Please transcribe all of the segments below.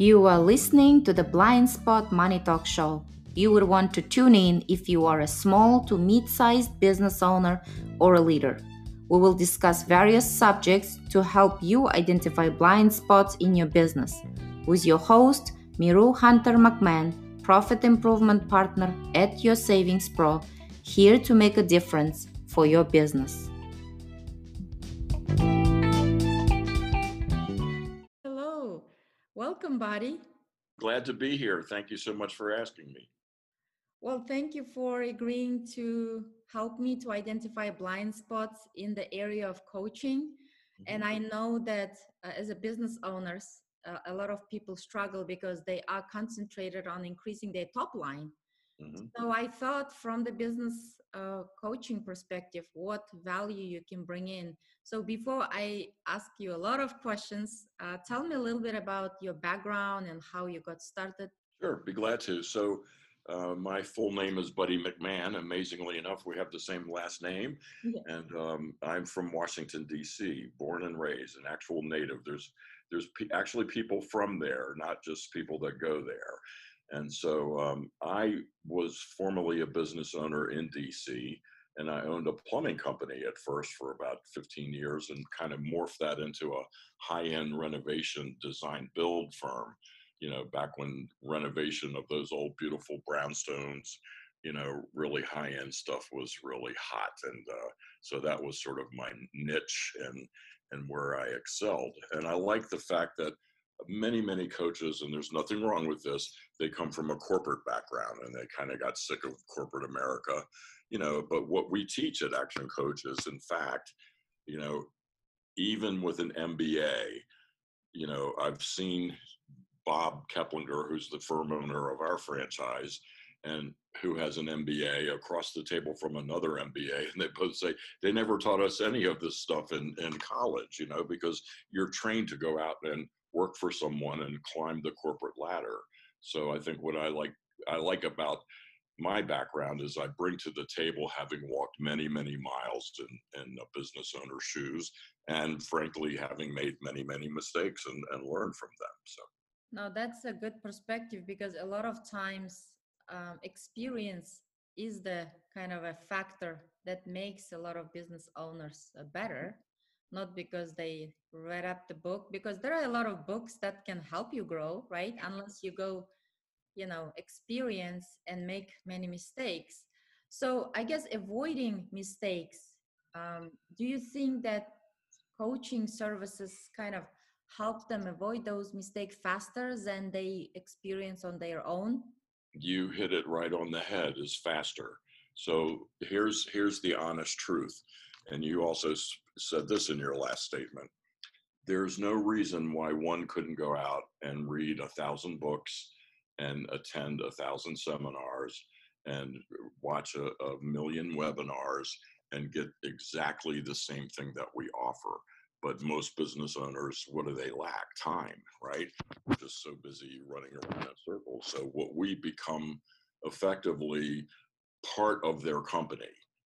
You are listening to the Blind Spot Money Talk Show. You would want to tune in if you are a small to mid sized business owner or a leader. We will discuss various subjects to help you identify blind spots in your business. With your host, Meru Hunter McMahon, Profit Improvement Partner at Your Savings Pro, here to make a difference for your business. Glad to be here. Thank you so much for asking me. Well, thank you for agreeing to help me to identify blind spots in the area of coaching. Mm-hmm. And I know that uh, as a business owners, uh, a lot of people struggle because they are concentrated on increasing their top line. Mm-hmm. So I thought from the business uh, coaching perspective, what value you can bring in. So before I ask you a lot of questions, uh, tell me a little bit about your background and how you got started. Sure, be glad to. So uh, my full name is Buddy McMahon. Amazingly enough, we have the same last name. Yeah. And um, I'm from Washington, D.C., born and raised, an actual native. There's, there's pe- actually people from there, not just people that go there. And so um, I was formerly a business owner in D.C., and I owned a plumbing company at first for about 15 years and kind of morphed that into a high end renovation design build firm you know, back when renovation of those old beautiful brownstones, you know, really high end stuff was really hot. And uh, so that was sort of my niche and, and where I excelled. And I like the fact that many, many coaches, and there's nothing wrong with this, they come from a corporate background and they kind of got sick of corporate America, you know. But what we teach at Action Coach is, in fact, you know, even with an MBA, you know, I've seen Bob Keplinger, who's the firm owner of our franchise, and who has an MBA across the table from another MBA. And they both say they never taught us any of this stuff in, in college, you know, because you're trained to go out and work for someone and climb the corporate ladder. So I think what I like I like about my background is I bring to the table having walked many, many miles in, in a business owner's shoes and frankly having made many, many mistakes and, and learned from them. So no, that's a good perspective because a lot of times um, experience is the kind of a factor that makes a lot of business owners uh, better, not because they read up the book, because there are a lot of books that can help you grow, right? Unless you go, you know, experience and make many mistakes. So I guess avoiding mistakes, um, do you think that coaching services kind of help them avoid those mistakes faster than they experience on their own? You hit it right on the head is faster. So here's here's the honest truth. And you also said this in your last statement. There's no reason why one couldn't go out and read a thousand books and attend a thousand seminars and watch a, a million webinars and get exactly the same thing that we offer. But most business owners what do they lack? Time right? We're just so busy running around in circles. So what we become effectively part of their company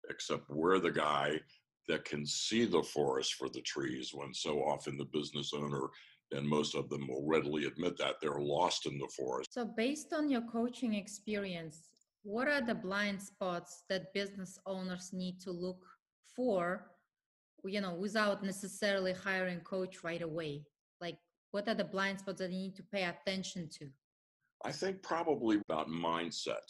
except we're the guy that can see the forest for the trees when so often the business owner and most of them will readily admit that they're lost in the forest. So based on your coaching experience what are the blind spots that business owners need to look for you know without necessarily hiring coach right away? Like what are the blind spots that you need to pay attention to? I think probably about mindset.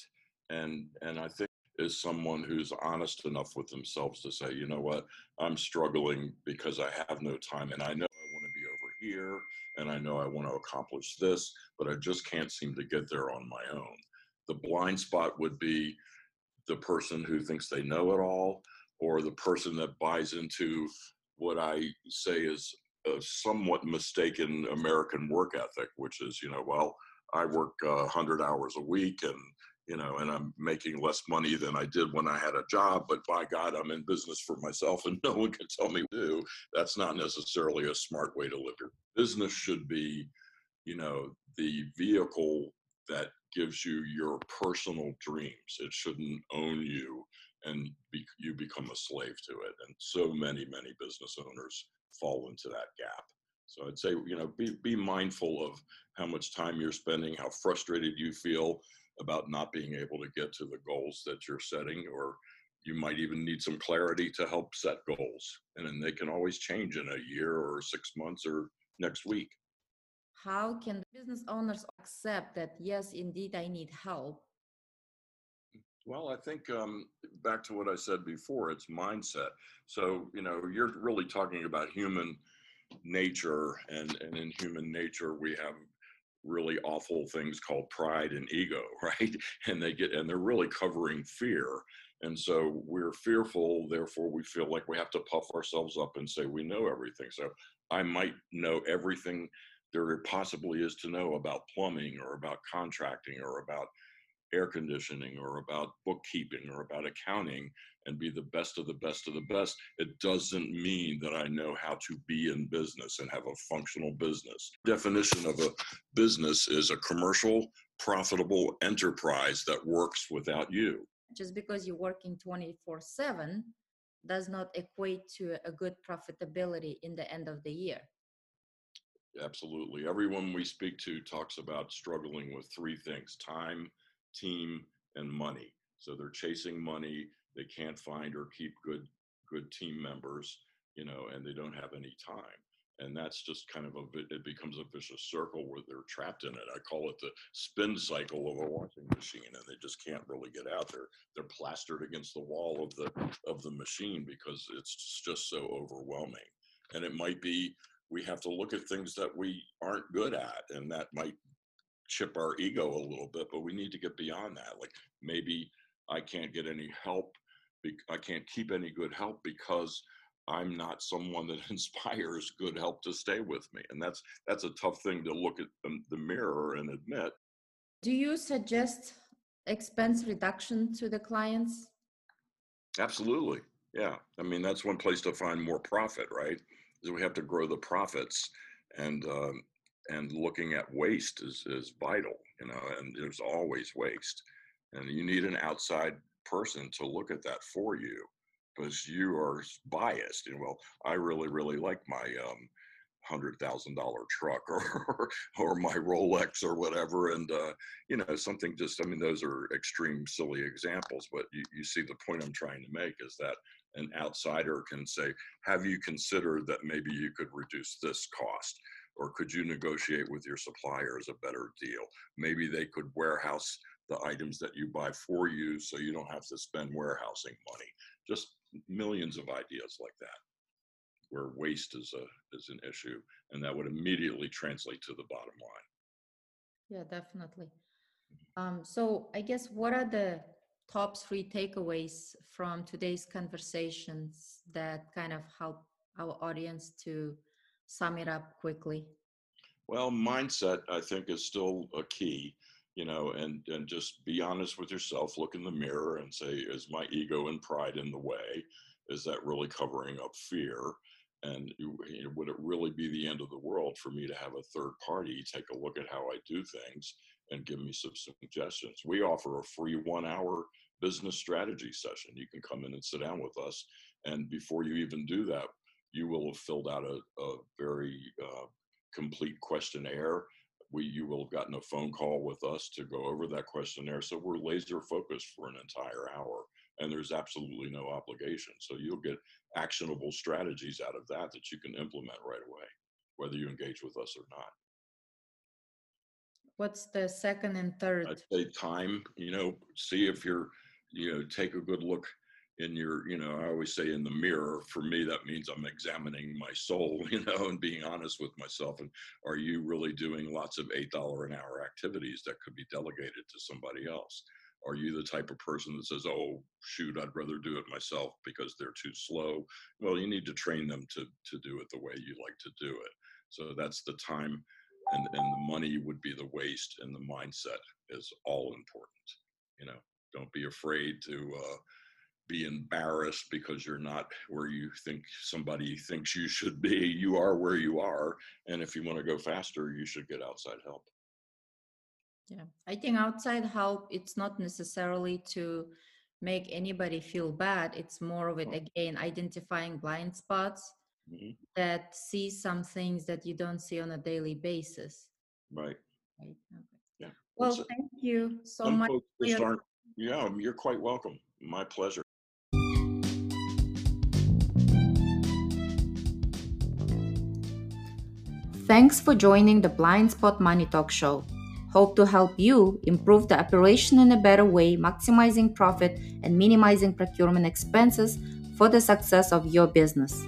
And and i think is someone who's honest enough with themselves to say you know what? I'm struggling because i have no time and i know i want to be over here and i know i want to accomplish this but i just can't seem to get there on my own. The blind spot would be the person who thinks they know it all or the person that buys into what I say is a somewhat mistaken American work ethic, which is, you know, well, I work uh, 100 hours a week and, you know, and I'm making less money than I did when I had a job, but by God, I'm in business for myself and no one can tell me to do. That's not necessarily a smart way to live. Your business should be, you know, the vehicle that gives you your personal dreams. It shouldn't own you and be, you become a slave to it. And so many, many business owners fall into that gap. So I'd say, you know, be, be mindful of how much time you're spending, how frustrated you feel about not being able to get to the goals that you're setting, or you might even need some clarity to help set goals. And then they can always change in a year or six months or next week. How can business owners accept that, yes, indeed, I need help? Well, I think um, back to what I said before, it's mindset. So, you know, you're really talking about human nature, and, and in human nature, we have really awful things called pride and ego, right? And they get, and they're really covering fear. And so we're fearful, therefore we feel like we have to puff ourselves up and say we know everything. So I might know everything there possibly is to know about plumbing or about contracting or about air conditioning or about bookkeeping or about accounting and be the best of the best of the best, it doesn't mean that I know how to be in business and have a functional business. Definition of a business is a commercial, profitable enterprise that works without you. Just because you're working 24 7 does not equate to a good profitability in the end of the year. Absolutely. Everyone we speak to talks about struggling with three things time, team, and money. So they're chasing money. They can't find or keep good good team members, you know, and they don't have any time. And that's just kind of a it becomes a vicious circle where they're trapped in it. I call it the spin cycle of a washing machine, and they just can't really get out there. They're plastered against the wall of the of the machine because it's just so overwhelming. And it might be we have to look at things that we aren't good at, and that might chip our ego a little bit, but we need to get beyond that. Like maybe I can't get any help, I can't keep any good help because I'm not someone that inspires good help to stay with me, and that's that's a tough thing to look at the mirror and admit. Do you suggest expense reduction to the clients? Absolutely. Yeah. I mean, that's one place to find more profit, right? Is we have to grow the profits. And um, and looking at waste is, is vital, you know, and there's always waste. And you need an outside person to look at that for you because you are biased. And well, I really, really like my um, hundred thousand dollar truck or or my Rolex or whatever. And uh, you know, something just I mean, those are extreme silly examples, but you, you see the point I'm trying to make is that an outsider can say, have you considered that maybe you could reduce this cost? Or could you negotiate with your suppliers a better deal? Maybe they could warehouse the items that you buy for you so you don't have to spend warehousing money. Just millions of ideas like that where waste is a is an issue and that would immediately translate to the bottom line. Yeah, definitely. Mm-hmm. Um, so I guess what are the top three takeaways from today's conversations that kind of help our audience to sum it up quickly? Well, mindset, I think, is still a key, you know, and, and just be honest with yourself, look in the mirror and say, is my ego and pride in the way? Is that really covering up fear? And would it really be the end of the world for me to have a third party take a look at how I do things and give me some suggestions? We offer a free one hour business strategy session. You can come in and sit down with us. And before you even do that, you will have filled out a, a very uh, complete questionnaire. We, you will have gotten a phone call with us to go over that questionnaire. So we're laser focused for an entire hour, and there's absolutely no obligation. So you'll get actionable strategies out of that that you can implement right away, whether you engage with us or not. What's the second and third? I'd say time. You know, see if you're, you know, take a good look in your you know i always say in the mirror for me that means i'm examining my soul you know and being honest with myself and are you really doing lots of eight dollar an hour activities that could be delegated to somebody else? Are you the type of person that says oh shoot i'd rather do it myself because they're too slow well you need to train them to to do it the way you like to do it. So that's the time and and the money would be the waste and the mindset is all important you know. Don't be afraid to uh, be embarrassed because you're not where you think somebody thinks you should be. You are where you are. And if you want to go faster, you should get outside help. Yeah. I think outside help, it's not necessarily to make anybody feel bad. It's more of it, again, identifying blind spots Mhm. that see some things that you don't see on a daily basis. Right. Right. Okay. Yeah. Well, thank you so Some much. folks just your aren't. Yeah, you're quite welcome. My pleasure. Thanks for joining the Blind Spot Money Talk Show. Hope to help you improve the operation in a better way, maximizing profit and minimizing procurement expenses for the success of your business.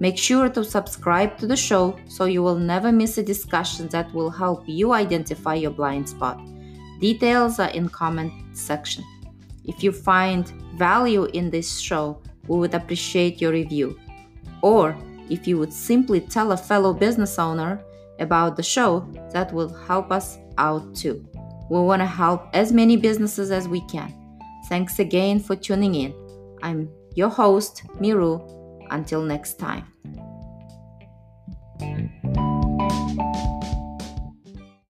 Make sure to subscribe to the show so you will never miss a discussion that will help you identify your blind spot. Details are in comment section. If you find value in this show, we would appreciate your review. Or if you would simply tell a fellow business owner about the show, that will help us out too. We want to help as many businesses as we can. Thanks again for tuning in. I'm your host, Meru. Until next time.